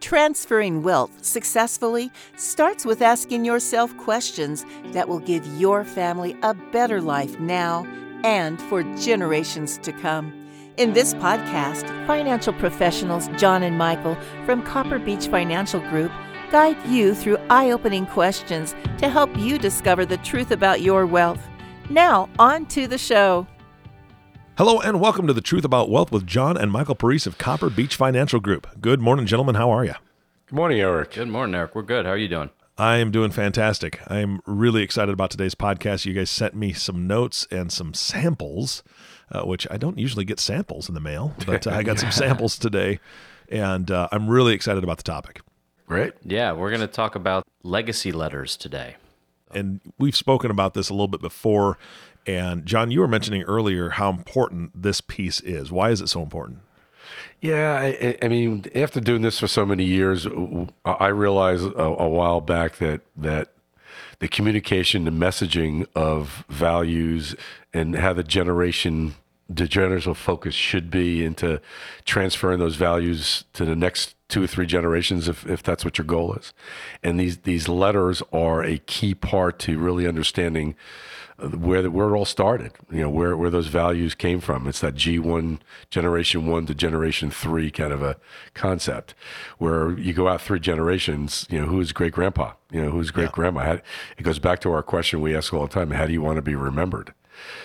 Transferring wealth successfully starts with asking yourself questions that will give your family a better life now and for generations to come. In this podcast, financial professionals John and Michael from Copper Beech Financial Group guide you through eye opening questions to help you discover the truth about your wealth. Now, on to the show. Hello and welcome to the Truth About Wealth with John and Michael Parise of Copper Beech Financial Group. Good morning, gentlemen. How are you? Good morning, Eric. Good morning, Eric. We're good. How are you doing? I am doing fantastic. I'm really excited about today's podcast. You guys sent me some notes and some samples, uh, which I don't usually get samples in the mail, but uh, I got some samples today, and uh, I'm really excited about the topic. Great. Yeah, we're going to talk about legacy letters today. And we've spoken about this a little bit before. And John, you were mentioning earlier how important this piece is. Why is it so important? Yeah, I, I mean, after doing this for so many years, I realized a, a while back that that the communication, the messaging of values, and how the generation, the generational focus should be into transferring those values to the next two or three generations, if, if that's what your goal is. And these these letters are a key part to really understanding where the, where it all started. You know where where those values came from. It's that G one generation one to generation three kind of a concept, where you go out three generations. You know who's great grandpa. You know who's great grandma. It goes back to our question we ask all the time: How do you want to be remembered?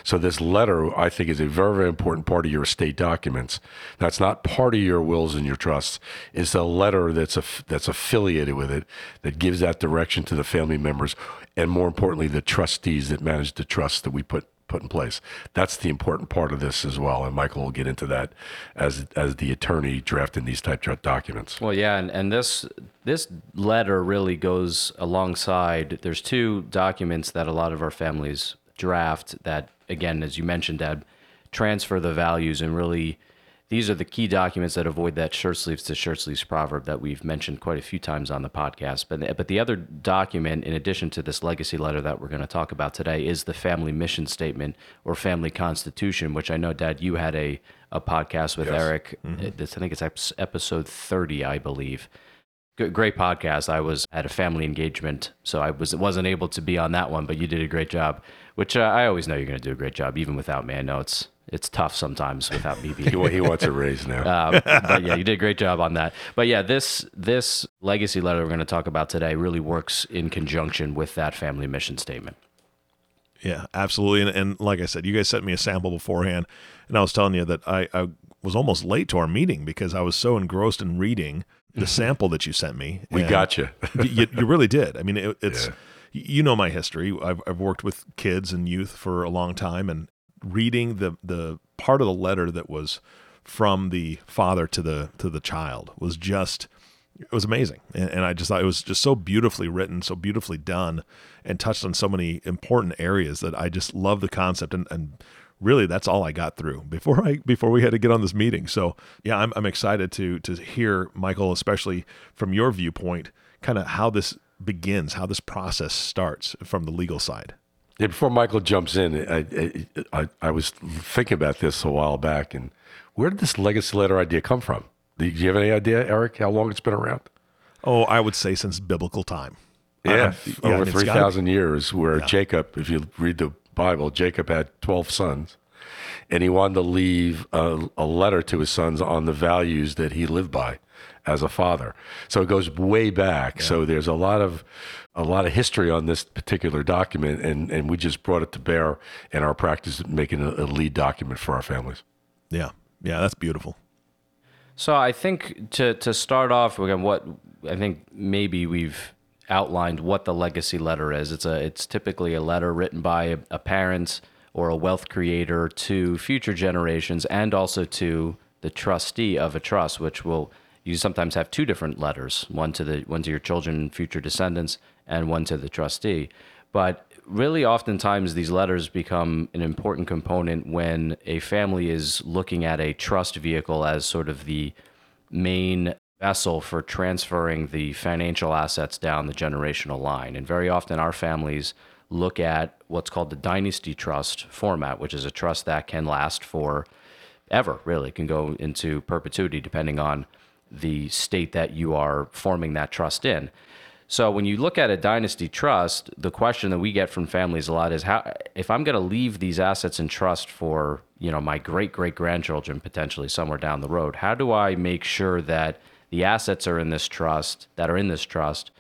So this letter, I think, is a very, very important part of your estate documents. That's not part of your wills and your trusts. It's a letter that's a, that's affiliated with it that gives that direction to the family members, and more importantly, the trustees that manage the trust that we put put in place. That's the important part of this as well, and Michael will get into that as as the attorney drafting these type of documents. Well, yeah, and, and this this letter really goes alongside. There's two documents that a lot of our families draft that, again, as you mentioned, Dad, transfer the values and really these are the key documents that avoid that shirt sleeves to shirt sleeves proverb that we've mentioned quite a few times on the podcast. But but the other document, in addition to this legacy letter that we're going to talk about today, is the family mission statement or family constitution, which I know, Dad, you had a a podcast with yes. Eric. Mm-hmm. I think it's episode thirty, I believe great podcast. I was at a family engagement, so I was wasn't able to be on that one, but you did a great job. Which uh, I always know you're going to do a great job, even without me. I know it's it's tough sometimes without me being. he, he wants a raise now. Uh, but yeah, you did a great job on that. But yeah, this this legacy letter we're going to talk about today really works in conjunction with that family mission statement. Yeah, absolutely. And, and like I said, you guys sent me a sample beforehand, and I was telling you that I, I was almost late to our meeting because I was so engrossed in reading the mm-hmm. sample that you sent me. We got you. you. You really did. I mean, it, it's. Yeah. You know my history. I've, I've worked with kids and youth for a long time, and reading the the part of the letter that was from the father to the to the child was just it was amazing and, and, i just thought it was just so beautifully written so beautifully done and touched on so many important areas that i just love the concept and, and really that's all I got through before I before we had to get on this meeting. So yeah, I'm I'm excited to to hear Michael, especially from your viewpoint, kind of how this begins, how this process starts from the legal side. Yeah, before Michael jumps in, I, I, I was thinking about this a while back, and where did this legacy letter idea come from? Do you have any idea, Eric, how long it's been around? Oh, I would say since biblical time. Yeah, uh, over yeah, 3,000 years, where yeah. Jacob, if you read the Bible, Jacob had 12 sons, and he wanted to leave a, a, letter to his sons on the values that he lived by as a father. So it goes way back. Yeah. So there's a lot of a lot of history on this particular document, and, and we just brought it to bear in our practice, making a, a lead document for our families. Yeah, yeah, that's beautiful. So I think to to start off again, what I think maybe we've outlined what the legacy letter is. It's a it's typically a letter written by a, a parent or a wealth creator to future generations and also to the trustee of a trust, which will you sometimes have two different letters, one to the one to your children and future descendants, and one to the trustee. But really, oftentimes these letters become an important component when a family is looking at a trust vehicle as sort of the main vessel for transferring the financial assets down the generational line. And very often our families look at what's called the dynasty trust format, which is a trust that can last for ever, really, can go into perpetuity depending on the state that you are forming that trust in. So when you look at a dynasty trust, the question that we get from families a lot is how if I'm going to leave these assets in trust for, you know, my great great grandchildren potentially somewhere down the road, how do I make sure that the assets are in this trust that are in this trust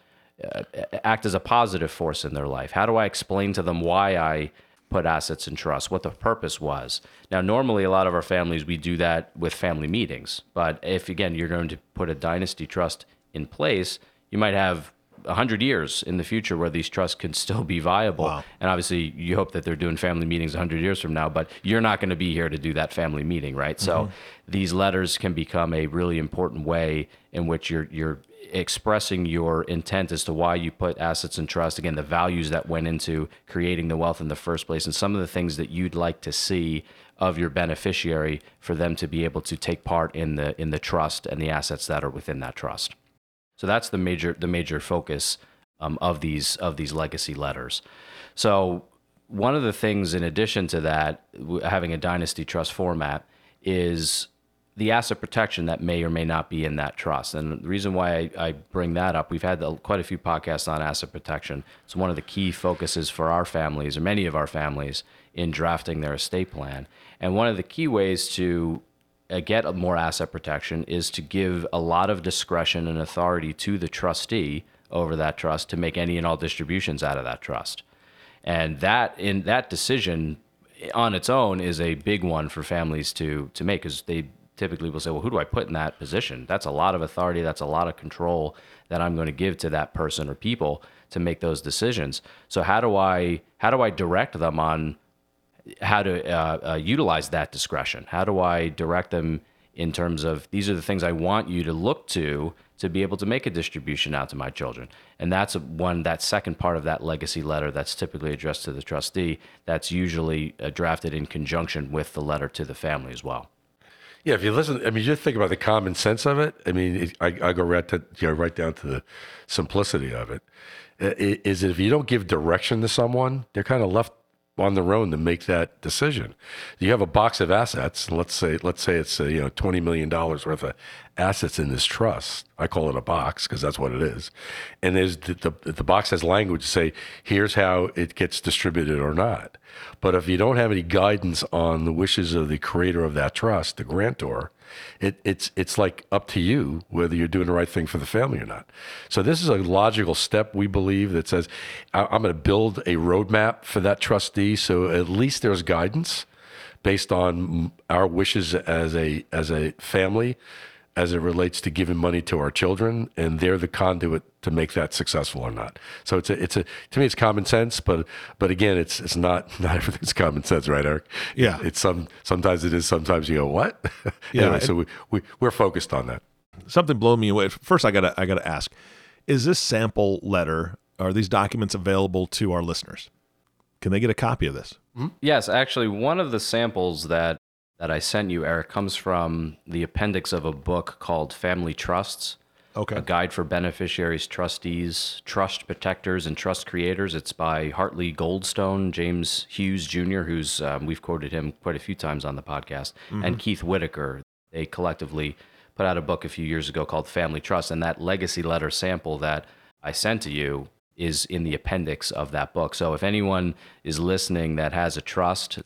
uh, act as a positive force in their life? How do I explain to them why I put assets in trust, what the purpose was. Now, normally, a lot of our families, we do that with family meetings. But if, again, you're going to put a dynasty trust in place, you might have 100 years in the future where these trusts can still be viable. Wow. And obviously, you hope that they're doing family meetings 100 years from now, but you're not going to be here to do that family meeting, right? So mm-hmm. these letters can become a really important way in which you're you're expressing your intent as to why you put assets in trust again the values that went into creating the wealth in the first place and some of the things that you'd like to see of your beneficiary for them to be able to take part in the in the trust and the assets that are within that trust so that's the major the major focus um, of these of these legacy letters. So one of the things, in addition to that, having a dynasty trust format is the asset protection that may or may not be in that trust. And the reason why I, I bring that up, we've had the, quite a few podcasts on asset protection. It's one of the key focuses for our families, or many of our families, in drafting their estate plan. And one of the key ways to Uh, get more asset protection is to give a lot of discretion and authority to the trustee over that trust to make any and all distributions out of that trust. And that in that decision on its own is a big one for families to to make because they typically will say, well, who do I put in that position? That's a lot of authority. That's a lot of control that I'm going to give to that person or people to make those decisions. So how do I how do I direct them on how to uh, uh, utilize that discretion? How do I direct them in terms of these are the things I want you to look to to be able to make a distribution out to my children? And that's one that second part of that legacy letter that's typically addressed to the trustee. That's usually uh, drafted in conjunction with the letter to the family as well. Yeah, if you listen, I mean, just think about the common sense of it. I mean, I, I go right to you know, right down to the simplicity of it. Is if you don't give direction to someone, they're kind of left on their own to make that decision. You have a box of assets. Let's say let's say it's uh, you know twenty million dollars worth of assets in this trust. I call it a box because that's what it is. And there's the, the the box has language to say here's how it gets distributed or not. But if you don't have any guidance on the wishes of the creator of that trust, the grantor, it, it's it's like up to you whether you're doing the right thing for the family or not. So this is a logical step we believe that says I'm going to build a roadmap for that trustee, so at least there's guidance based on our wishes as a as a family as it relates to giving money to our children and they're the conduit to make that successful or not so it's a it's a to me it's common sense but but again it's it's not not everything's common sense right eric Yeah. it's some sometimes it is sometimes you go what Yeah, anyway, so we, we we're focused on that something blew me away. First, I gotta I gotta ask: Is this sample letter? Are these documents available to our listeners? Can they get a copy of this? Mm-hmm. Yes, actually, one of the samples that that I sent you, Eric, comes from the appendix of a book called Family Trusts. Okay. A guide for beneficiaries, trustees, trust protectors, and trust creators. It's by Hartley Goldstone, James Hughes Jr., who's um, we've quoted him quite a few times on the podcast, and Keith Whitaker. They collectively put out a book a few years ago called Family Trust, and that legacy letter sample that I sent to you is in the appendix of that book. So if anyone is listening that has a trust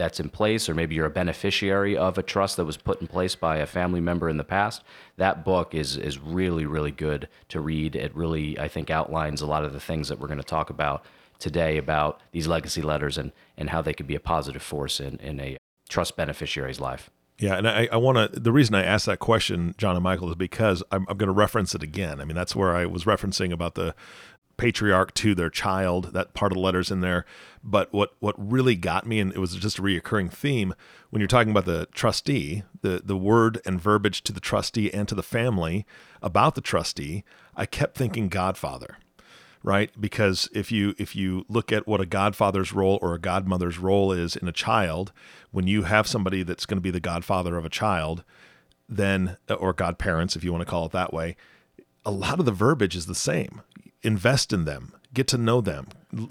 that's in place, or maybe you're a beneficiary of a trust that was put in place by a family member in the past, that book is is really really good to read. It really I think outlines a lot of the things that we're going to talk about today about these legacy letters and and how they could be a positive force in in a trust beneficiary's life. Yeah, and I, I want to. The reason I asked that question, John and Michael, is because I'm, I'm going to reference it again. I mean, that's where I was referencing about the patriarch to their child. That part of the letters in there. But what what really got me, and it was just a reoccurring theme when you're talking about the trustee, the the word and verbiage to the trustee and to the family about the trustee. I kept thinking Godfather right because if you if you look at what a godfather's role or a godmother's role is in a child when you have somebody that's going to be the godfather of a child then or godparents if you want to call it that way a lot of the verbiage is the same invest in them get to know them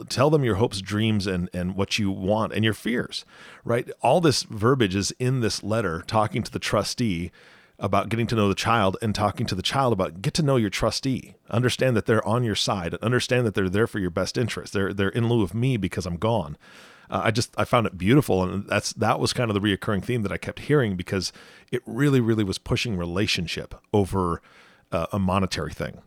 tell them your hopes dreams and and what you want and your fears right? All this verbiage is in this letter talking to the trustee about getting to know the child and talking to the child about get to know your trustee. Understand that they're on your side understand that they're there for your best interest. They're they're in lieu of me because i'm gone. Uh, i just i found it beautiful and that's that was kind of the reoccurring theme that i kept hearing because it really really was pushing relationship over uh, a monetary thing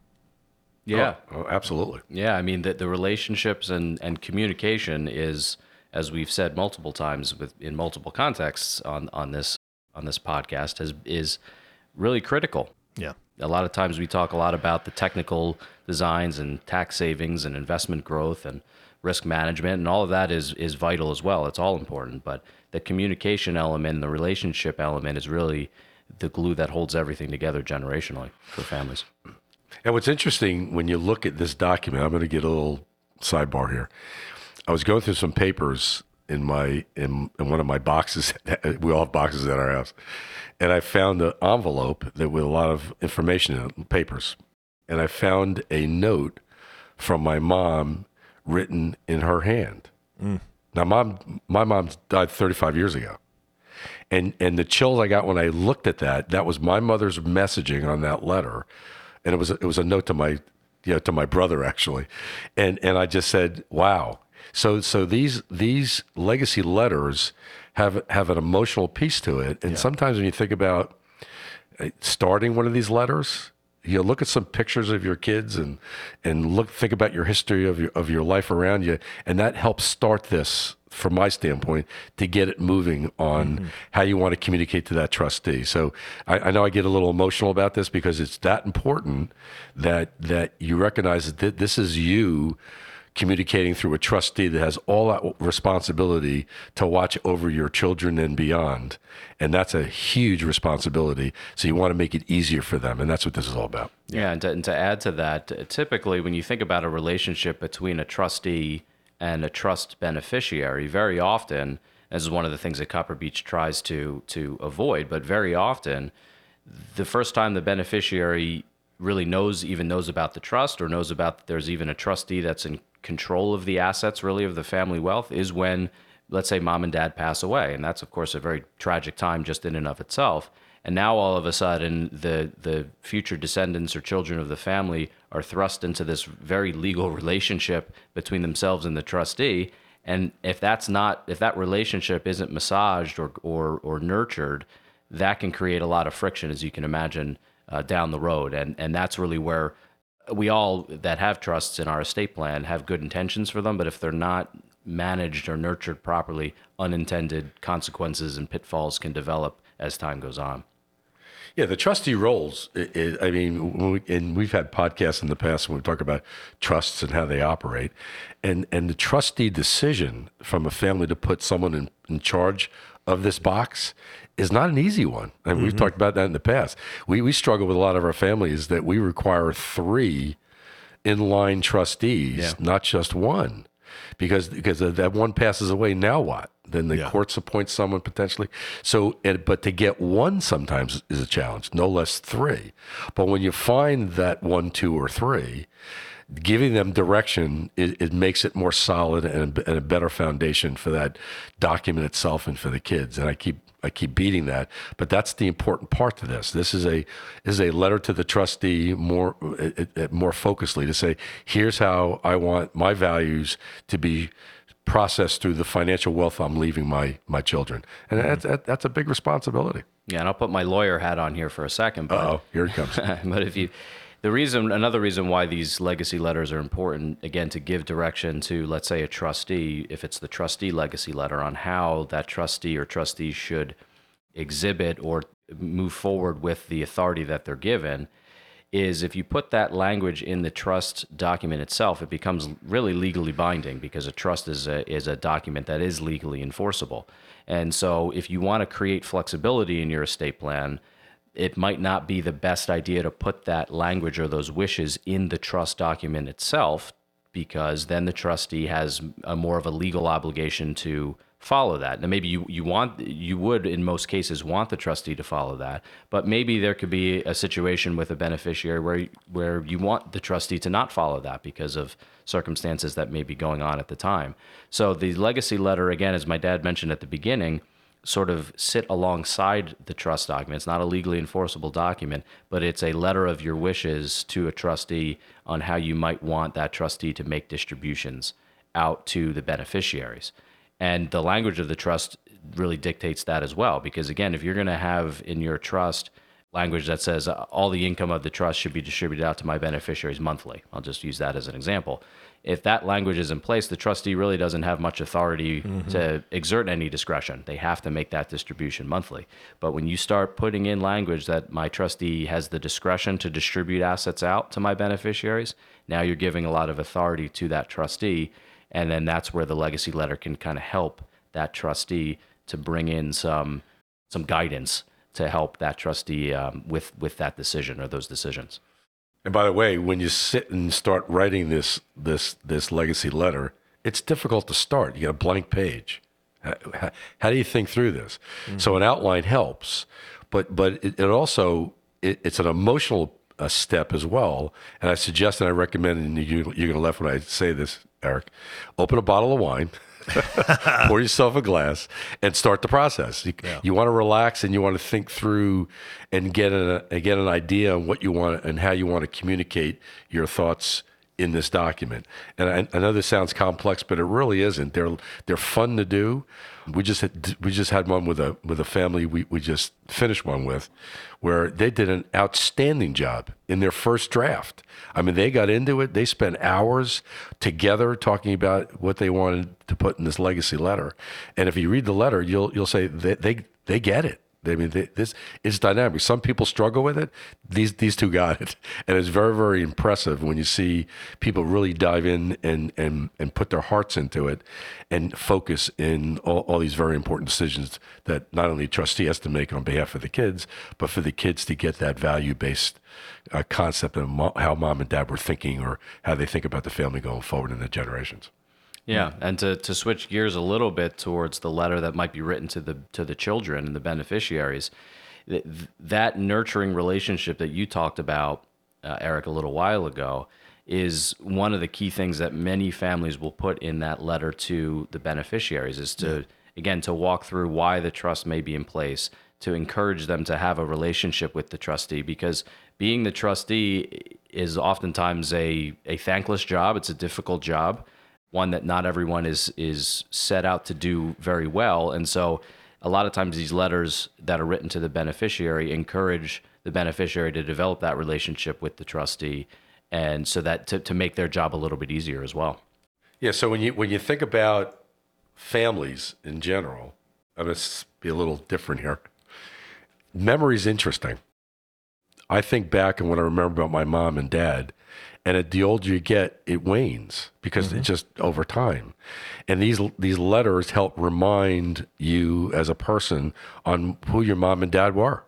Oh, yeah. Oh, absolutely. Yeah, I mean the the relationships and and communication is, as we've said multiple times with in multiple contexts on on this on this podcast, has is really critical. yeah A lot of times we talk a lot about the technical designs and tax savings and investment growth and risk management and all of that is is vital as well. It's all important, but the communication element, the relationship element is really the glue that holds everything together generationally for families. And what's interesting when you look at this document, I'm going to get a little sidebar here. I was going through some papers in my in, in one of my boxes. we all have boxes at our house, and I found an envelope that with a lot of information in it, papers, and I found a note from my mom written in her hand. Mm. Now, mom, my mom died 35 years ago and and the chills I got when I looked at that, that was my mother's messaging on that letter, and it was it was a note to my you know to my brother actually, and and I just said, wow. So so these these legacy letters have have an emotional piece to it, and sometimes when you think about uh, starting one of these letters, you know, look at some pictures of your kids and and look think about your history of your of your life around you, and that helps start this from my standpoint to get it moving on mm-hmm. how you want to communicate to that trustee. So I, I know I get a little emotional about this because it's that important that that you recognize that this is you communicating through a trustee that has all that responsibility to watch over your children and beyond. And that's a huge responsibility. So you want to make it easier for them. And that's what this is all about. Yeah, and to, and to add to that, typically when you think about a relationship between a trustee and a trust beneficiary, very often, this is one of the things that Copper Beech tries to to avoid, but very often, the first time the beneficiary really knows even knows about the trust or knows about that there's even a trustee that's in control of the assets really of the family wealth is when let's say mom and dad pass away. And that's of course a very tragic time just in and of itself and now all of a sudden the the future descendants or children of the family are thrust into this very legal relationship between themselves and the trustee. And if that's not if that relationship isn't massaged or or, or nurtured that can create a lot of friction as you can imagine uh, down the road. And and that's really where we all that have trusts in our estate plan have good intentions for them but if they're not managed or nurtured properly unintended consequences and pitfalls can develop as time goes on Yeah, the trustee roles. i i I mean, we, and we've had podcasts in the past when we talk about trusts and how they operate, and and the trustee decision from a family to put someone in, in charge of this box is not an easy one. And we've mm-hmm. talked about that in the past. We we struggle with a lot of our families that we require three in line trustees, Yeah. not just one, because because that one passes away. Now what? Then the Yeah. courts appoint someone potentially. So, but to get one sometimes is a challenge, no less three. But when you find that one, two, or three, giving them direction it, it makes it more solid and and a better foundation for that document itself and for the kids. And I keep I keep beating that, but that's the important part to this. This is a is a letter to the trustee more it, it, more focusedly to say, here's how I want my values to be processed through the financial wealth I'm leaving my my children, and mm-hmm. that's that, that's a big responsibility. yeah and i'll put my lawyer hat on here for a second but Oh, here it comes. but if you the reason another reason why these legacy letters are important again to give direction to let's say a trustee if it's the trustee legacy letter on how that trustee or trustees should exhibit or move forward with the authority that they're given is if you put that language in the trust document itself it becomes really legally binding because a trust is a is a document that is legally enforceable. And so if you want to create flexibility in your estate plan it might not be the best idea to put that language or those wishes in the trust document itself because then the trustee has a more of a legal obligation to follow that. Now maybe you, you want you would in most cases want the trustee to follow that, but maybe there could be a situation with a beneficiary where where you want the trustee to not follow that because of circumstances that may be going on at the time. So the legacy letter again as my dad mentioned at the beginning sort of sit alongside the trust document. It's not a legally enforceable document, but it's a letter of your wishes to a trustee on how you might want that trustee to make distributions out to the beneficiaries. And the language of the trust really dictates that as well. Because again, if you're going to have in your trust language that says all the income of the trust should be distributed out to my beneficiaries monthly, I'll just use that as an example. If that language is in place, the trustee really doesn't have much authority mm-hmm. to exert any discretion. They have to make that distribution monthly. But when you start putting in language that my trustee has the discretion to distribute assets out to my beneficiaries, now you're giving a lot of authority to that trustee. And then that's where the legacy letter can kind of help that trustee to bring in some some guidance to help that trustee um, with with that decision or those decisions. And by the way, when you sit and start writing this this this legacy letter, it's difficult to start. You get a blank page. How, how do you think through this? Mm-hmm. So an outline helps, but but it, it also it, it's an emotional uh, step as well. And I suggest and I recommend, and you, you're going to laugh when I say this, Eric. Open a bottle of wine. pour yourself a glass and start the process. You, yeah. you want to relax and you want to think through and get an, uh, get an idea on what you want and how you want to communicate your thoughts in this document. And I, I, know this sounds complex, but it really isn't. They're they're fun to do. We just had, we just had one with a with a family we, we just finished one with, where they did an outstanding job in their first draft. I mean, they got into it. They spent hours together talking about what they wanted to put in this legacy letter. And if you read the letter, you'll you'll say they they, they get it. I mean, they, this is dynamic. Some people struggle with it. These these two got it, and it's very very impressive when you see people really dive in and and and put their hearts into it, and focus in all, all these very important decisions that not only trustee has to make on behalf of the kids, but for the kids to get that value based uh, concept of mo- how mom and dad were thinking or how they think about the family going forward in the generations. Yeah, and to, to switch gears a little bit towards the letter that might be written to the to the children and the beneficiaries, that nurturing relationship that you talked about, uh, Eric, a little while ago, is one of the key things that many families will put in that letter to the beneficiaries. Is to yeah. again to walk through why the trust may be in place, to encourage them to have a relationship with the trustee, because being the trustee is oftentimes a a thankless job. It's a difficult job one that not everyone is is set out to do very well. And so a lot of times these letters that are written to the beneficiary encourage the beneficiary to develop that relationship with the trustee and so that to, to make their job a little bit easier as well. Yeah, so when you when you think about families in general, I'm gonna be a little different here. Memory's interesting. I think back and what I remember about my mom and dad, and the older you get, it wanes because mm-hmm. it's just over time. And these these letters help remind you as a person on who your mom and dad were.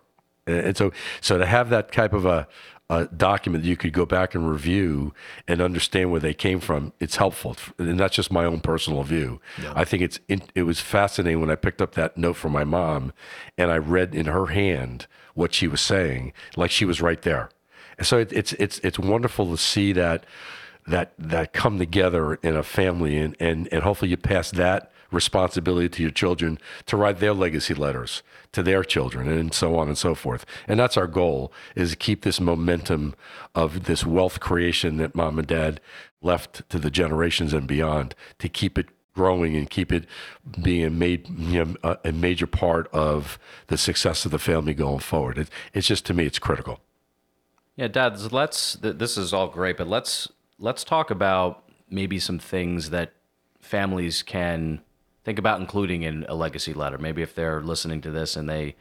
And so so to have that type of a a document that you could go back and review and understand where they came from, it's helpful. And that's just my own personal view. Yeah. I think it's it was fascinating when I picked up that note from my mom and I read in her hand what she was saying, like she was right there so it, it's it's it's wonderful to see that that that come together in a family, and and and hopefully you pass that responsibility to your children to write their legacy letters to their children and so on and so forth. And that's our goal is to keep this momentum of this wealth creation that mom and dad left to the generations and beyond to keep it growing and keep it being made, you know, a, a major part of the success of the family going forward. It, it's just to me it's critical yeah, Dad. Let's. This is all great, but let's let's talk about maybe some things that families can think about including in a legacy letter. Maybe if they're listening to this and they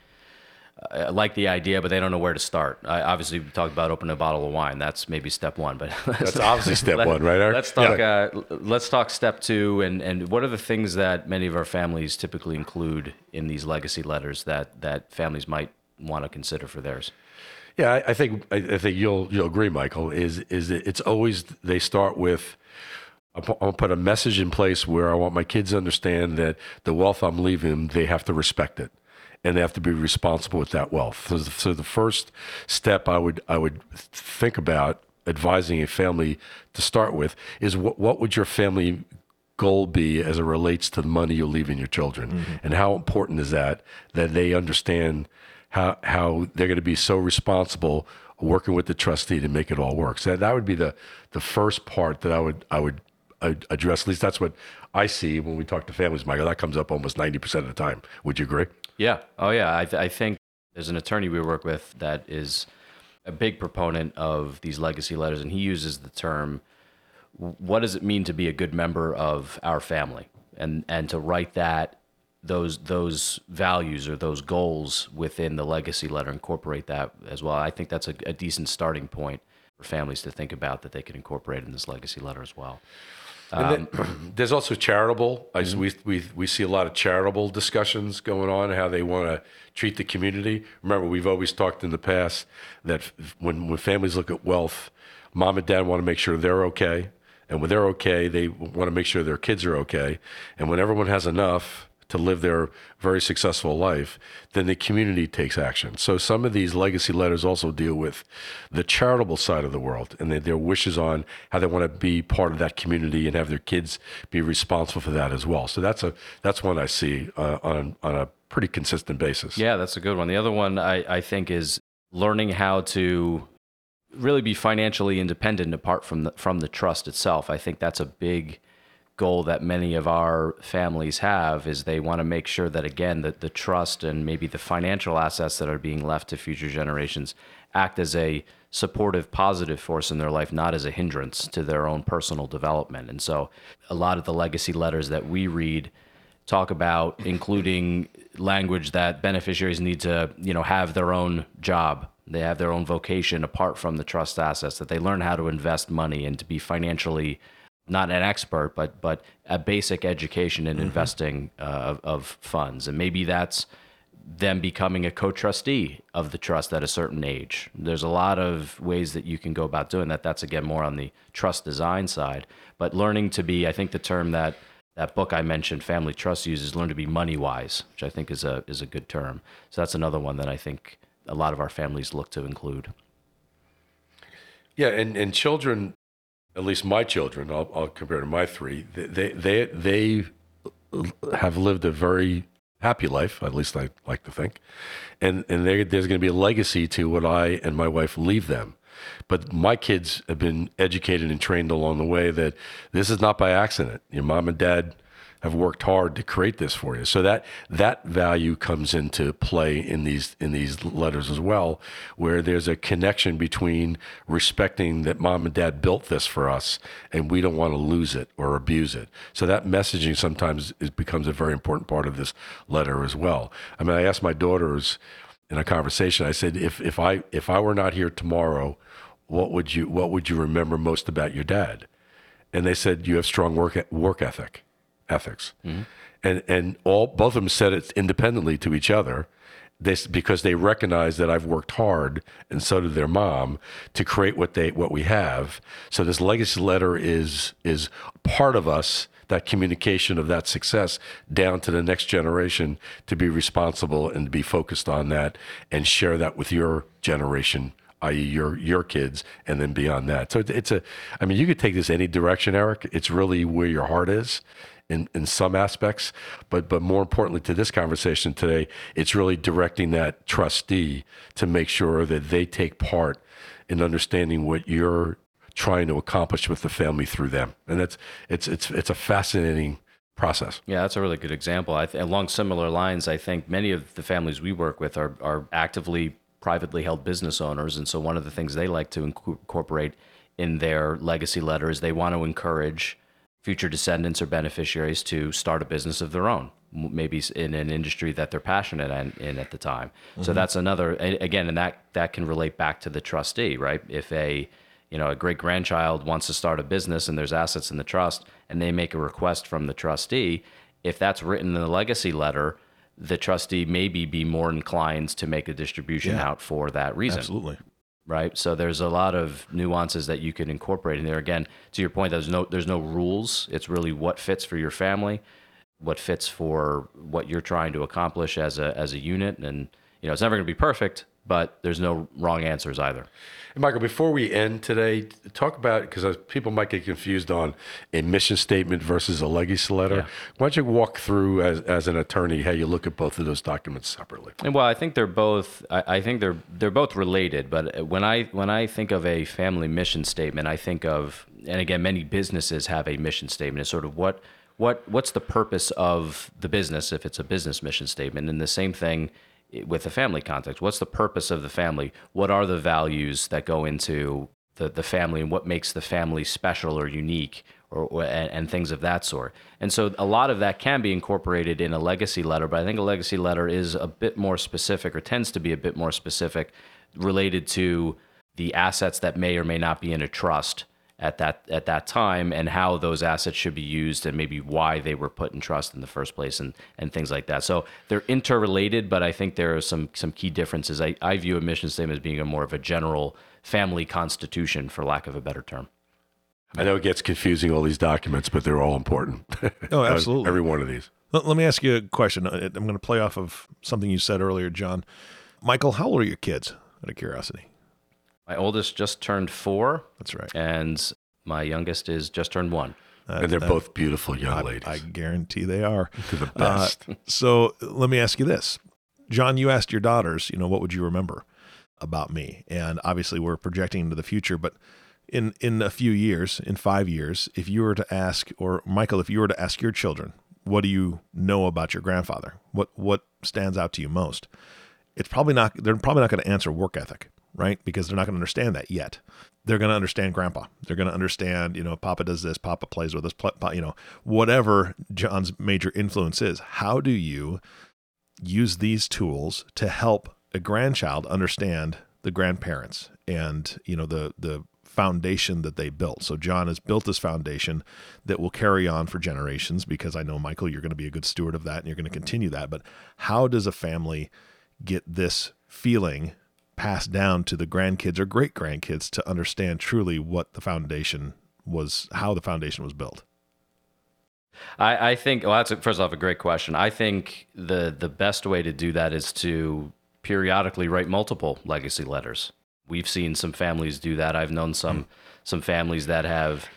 uh, like the idea, but they don't know where to start. I obviously we talked about opening a bottle of wine. That's maybe step one, but that's obviously step let, one, right? Eric? Let's talk. Yeah. Uh, let's talk step two, and and what are the things that many of our families typically include in these legacy letters that that families might want to consider for theirs. Yeah, I, I think I, I, think you'll you'll agree, Michael. Is is it's always they start with. I'll put a message in place where I want my kids to understand that the wealth I'm leaving, they have to respect it, and they have to be responsible with that wealth. So, so the first step I would I would think about advising a family to start with is what what would your family goal be as it relates to the money you're leaving your children? Mm-hmm. And how important is that that they understand how how they're going to be so responsible working with the trustee to make it all work. So that, would be the the first part that I would I would address. At least that's what I see when we talk to families, Michael. That comes up almost ninety percent of the time. Would you agree? Yeah. Oh, yeah. I, th- I think there's an attorney we work with that is a big proponent of these legacy letters, and he uses the term, "What does it mean to be a good member of our family?" and and to write that those those values or those goals within the legacy letter, incorporate that as well. I think that's a, a decent starting point for families to think about that they can incorporate in this legacy letter as well. And then, um, there's also charitable. I just, mm-hmm. we, we, we see a lot of charitable discussions going on, how they want to treat the community. Remember, we've always talked in the past that when, when families look at wealth, mom and dad want to make sure they're okay. And when they're okay, they want to make sure their kids are okay. And when everyone has enough, to live their very successful life, then the community takes action. So some of these legacy letters also deal with the charitable side of the world and their, wishes on how they want to be part of that community and have their kids be responsible for that as well. So that's a that's one I see uh, on on a pretty consistent basis. Yeah, that's a good one. The other one I, I think is learning how to really be financially independent apart from the, from the trust itself. I think that's a big goal that many of our families have is they want to make sure that again that the trust and maybe the financial assets that are being left to future generations act as a supportive positive force in their life not as a hindrance to their own personal development. And so a lot of the legacy letters that we read talk about including language that beneficiaries need to you know have their own job. They have their own vocation apart from the trust assets that they learn how to invest money and to be financially not an expert, but but a basic education in investing uh, of, of funds, and maybe that's them becoming a co-trustee of the trust at a certain age. There's a lot of ways that you can go about doing that. That's again more on the trust design side, but learning to be, I think the term that that book I mentioned, Family Trust uses, learn to be money wise, which I think is a is a good term. So that's another one that I think a lot of our families look to include. Yeah, and, and children, at least my children, I'll, I'll compare to my three, they, they, they have lived a very happy life, at least I like to think. And, and there's going to be a legacy to what I and my wife leave them. But my kids have been educated and trained along the way that this is not by accident. Your mom and dad have worked hard to create this for you. So that that value comes into play in these in these letters as well, where there's a connection between respecting that mom and dad built this for us, and we don't want to lose it or abuse it. So that messaging sometimes is, becomes a very important part of this letter as well. I mean, I asked my daughters in a conversation. I said, if if I if I were not here tomorrow, what would you what would you remember most about your dad? And they said, you have strong work work ethic ethics. And and all both of them said it independently to each other. They, because they recognize that I've worked hard, and so did their mom, to create what they what we have. So this legacy letter is is part of us. That communication of that success down to the next generation to be responsible and to be focused on that and share that with your generation i.e., your your kids, and then beyond that. So it's a, I mean, you could take this any direction, Eric. It's really where your heart is, in in some aspects, but but more importantly to this conversation today, it's really directing that trustee to make sure that they take part in understanding what you're trying to accomplish with the family through them, and that's it's it's it's a fascinating process. Yeah, that's a really good example. Th- along similar lines, I think many of the families we work with are are actively privately held business owners, and so one of the things they like to inco- incorporate in their legacy letter is they want to encourage future descendants or beneficiaries to start a business of their own, maybe in an industry that they're passionate in, in at the time. So mm-hmm. that's another again, and that that can relate back to the trustee, right? If a you know a great grandchild wants to start a business and there's assets in the trust, and they make a request from the trustee, if that's written in the legacy letter. The trustee maybe be more inclined to make a distribution Yeah. out for that reason Absolutely. Right? So there's a lot of nuances that you can incorporate in there. Again, to your point, there's no there's no rules. It's really what fits for your family, what fits for what you're trying to accomplish as a as a unit, and you know it's never going to be perfect, but there's no wrong answers either. And Michael, before we end today, talk about because people might get confused on a mission statement versus a legacy letter. Yeah. Why don't you walk through as, as an attorney how you look at both of those documents separately? And well, I think they're both. I, I think they're they're both related. But uh, when I when I think of a family mission statement, I think of and again, many businesses have a mission statement. It's sort of what what what's the purpose of the business if it's a business mission statement, and the same thing with the family context. What's the purpose of the family? What are the values that go into the, the family and what makes the family special or unique or, or and, and things of that sort. And so a lot of that can be incorporated in a legacy letter, but I think a legacy letter is a bit more specific or tends to be a bit more specific related to the assets that may or may not be in a trust at that at that time and how those assets should be used and maybe why they were put in trust in the first place and and things like that. So they're interrelated, but I think there are some some key differences. I, I view a mission statement as being a more of a general family constitution, for lack of a better term. I know it gets confusing all these documents, but they're all important. Oh, absolutely. Every one of these. Let, let me ask you a question. I- I'm going to play off of something you said earlier, John. Michael, how old are your kids? Out of curiosity. My oldest just turned four, That's right. and my youngest is just turned one. and they're both beautiful young ladies. I guarantee they are. They're the Uh, best. so let me ask you this. John, you asked your daughters, you know, what would you remember about me? And obviously we're projecting into the future, but in in a few years, in 5 years, if you were to ask or Michael, if you were to ask your children, what do you know about your grandfather? What what stands out to you most? It's probably not they're probably not going to answer work ethic, right? Because they're not going to understand that yet. They're going to understand grandpa. They're going to understand, you know, papa does this, papa plays with us, you know, whatever John's major influence is. How do you use these tools to help a grandchild understand the grandparents and you know the the foundation that they built. So John has built this foundation that will carry on for generations because I know Michael you're going to be a good steward of that and you're going to continue that. But how does a family get this feeling passed down to the grandkids or great grandkids to understand truly what the foundation was how the foundation was built? I, I think well that's a, first off a great question. I think the the best way to do that is to periodically write multiple legacy letters. We've seen some families do that. I've known some hmm. some families that have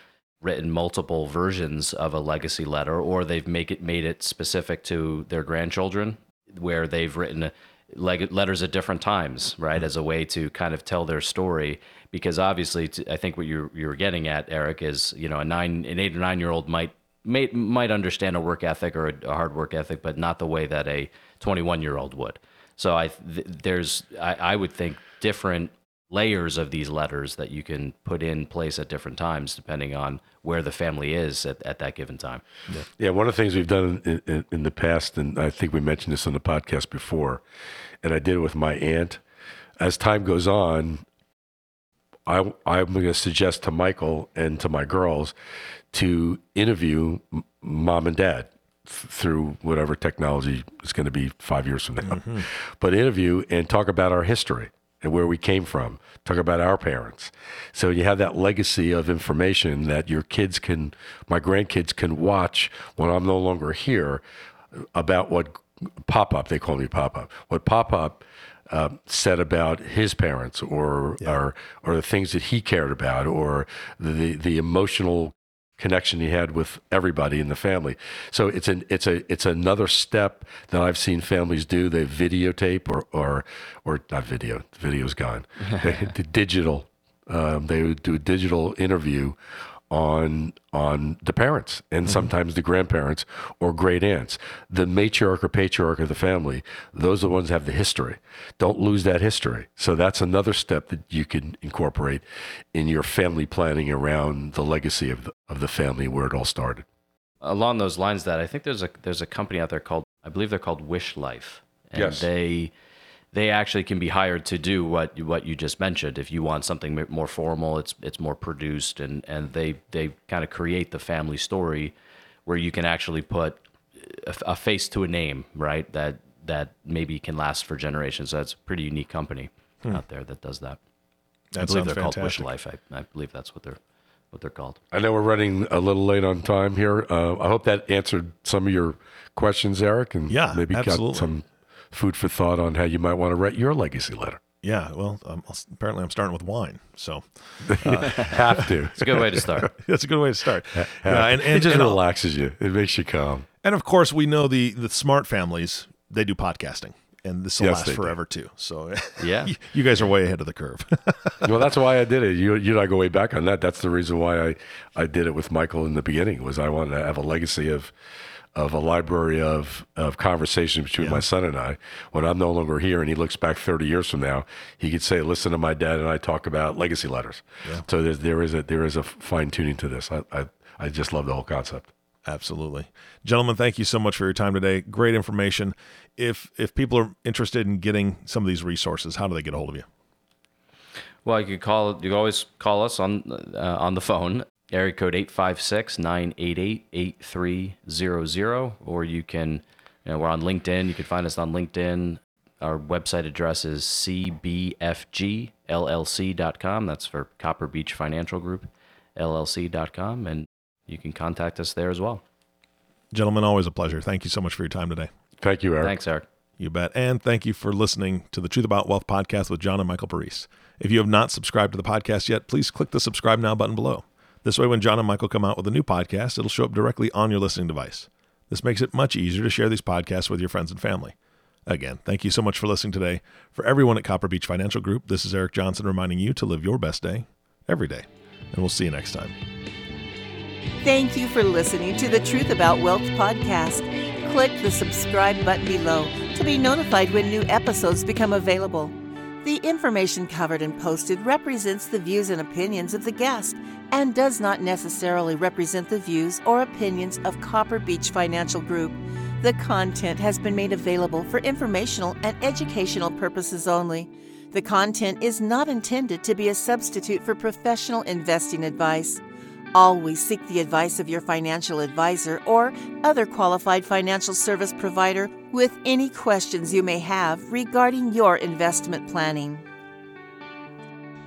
written multiple versions of a legacy letter or they've make it made it specific to their grandchildren where they've written leg- letters at different times, right, mm-hmm. as a way to kind of tell their story. Because obviously, t- I think what you're you're getting at, Eric, is you know a nine, an eight or nine year old might may, might understand a work ethic or a, a hard work ethic, but not the way that a 21 year old would. So I th- there's I, I would think different layers of these letters that you can put in place at different times depending on where the family is at, at that given time. Yeah, one of the things we've done in, in, in the past, and I think we mentioned this on the podcast before, and I did it with my aunt. As time goes on, I, I'm going to suggest to Michael and to my girls to interview m- mom and dad th- through whatever technology is going to be five years from now, mm-hmm. but interview and talk about our history and where we came from, talk about our parents. So you have that legacy of information that your kids can, my grandkids can watch when I'm no longer here about what pop up, they call me pop up, what pop up uh, said about his parents or, or, or the things that he cared about or the, the emotional connection he had with everybody in the family. So it's an it's a it's another step that I've seen families do. They videotape or or or not video. Video's gone. the digital. Um, they would do a digital interview on on the parents and mm-hmm. sometimes the grandparents or great aunts. The matriarch or patriarch of the family. Those are the ones that have the history. Don't lose that history. So that's another step that you can incorporate in your family planning around the legacy of the, of the family where it all started. along those lines that I think there's a there's a company out there called I believe they're called Wish Life. And Yes. they they actually can be hired to do what what you just mentioned. If you want something more formal, it's it's more produced and and they they kind of create the family story where you can actually put a, a face to a name, right? That that maybe can last for generations. That's a pretty unique company out there that does that. I believe they're called Wish. Life. I, I believe that's what they're what they're called. I know we're running a little late on time here. Uh, I hope that answered some of your questions, Eric, and Yeah, maybe absolutely. got some food for thought on how you might want to write your legacy letter. Yeah, well, um, apparently I'm starting with wine, so Have to. It's a good way to start. that's a good way to start. Have Yeah, and, and, it just and, relaxes you. It makes you calm. and of course, we know the the smart families they do podcasting, and this will Yes, last they do. forever too. So Yeah. you, you guys are way ahead of the curve. well, that's why I did it. You, you and I go way back on that. That's the reason why I, I did it with Michael in the beginning. Was I wanted to have a legacy of of a library of of conversations between my son and I. When I'm no longer here, and he looks back 30 years from now, he could say, "Listen to my dad and I talk about legacy letters." Yeah. So there's, there is a there is a fine tuning to this. I, I I just love the whole concept. Absolutely. Gentlemen, thank you so much for your time today. Great information. If if people are interested in getting some of these resources, how do they get a hold of you? Well, you could call. You can always call us on uh, on the phone. Area code 856-988-8300 or you can you know, we're on LinkedIn. You can find us on LinkedIn. Our website address is cbfgllc.com. That's for Copper Beech Financial Group, LLC.com. And you can contact us there as well. Gentlemen, always a pleasure. Thank you so much for your time today. Thank you, Eric. Thanks, Eric. You bet. And thank you for listening to the Truth About Wealth podcast with John and Michael Parise. If you have not subscribed to the podcast yet, please click the subscribe now button below. This way, when John and Michael come out with a new podcast, it'll show up directly on your listening device. This makes it much easier to share these podcasts with your friends and family. Again, thank you so much for listening today. For everyone at Copper Beech Financial Group, this is Eric Johnson reminding you to live your best day every day. And we'll see you next time. Thank you for listening to the Truth About Wealth podcast. Click the subscribe button below to be notified when new episodes become available. The information covered and posted represents the views and opinions of the guest and does not necessarily represent the views or opinions of Copper Beech Financial Group. The content has been made available for informational and educational purposes only. The content is not intended to be a substitute for professional investing advice. Always seek the advice of your financial advisor or other qualified financial service provider with any questions you may have regarding your investment planning.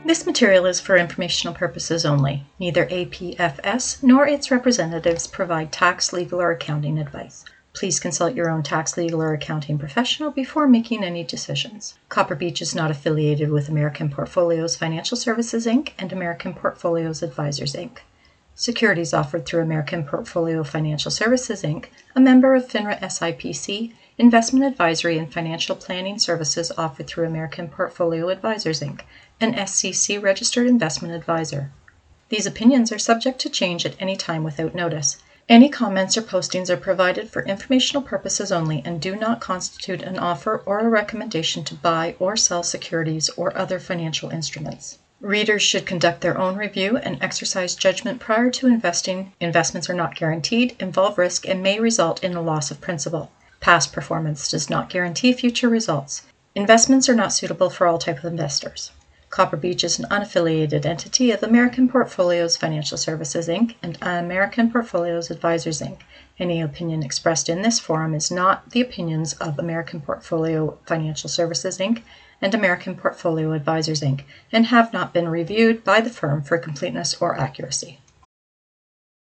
This material is for informational purposes only. Neither APFS nor its representatives provide tax, legal, or accounting advice. Please consult your own tax, legal, or accounting professional before making any decisions. Copper Beech is not affiliated with American Portfolios Financial Services Inc. and American Portfolios Advisors Inc. Securities offered through American Portfolio Financial Services Inc., a member of FINRA SIPC, investment advisory and financial planning services offered through American Portfolio Advisors Inc., an SEC registered investment advisor. These opinions are subject to change at any time without notice. Any comments or postings are provided for informational purposes only and do not constitute an offer or a recommendation to buy or sell securities or other financial instruments. Readers should conduct their own review and exercise judgment prior to investing. Investments are not guaranteed, involve risk, and may result in a loss of principal. Past performance does not guarantee future results. Investments are not suitable for all type of investors. Copper Beech is an unaffiliated entity of American Portfolios Financial Services Inc. and American Portfolios Advisors Inc. Any opinion expressed in this forum is not the opinions of American Portfolio Financial Services Inc. and American Portfolio Advisors Inc. and have not been reviewed by the firm for completeness or accuracy.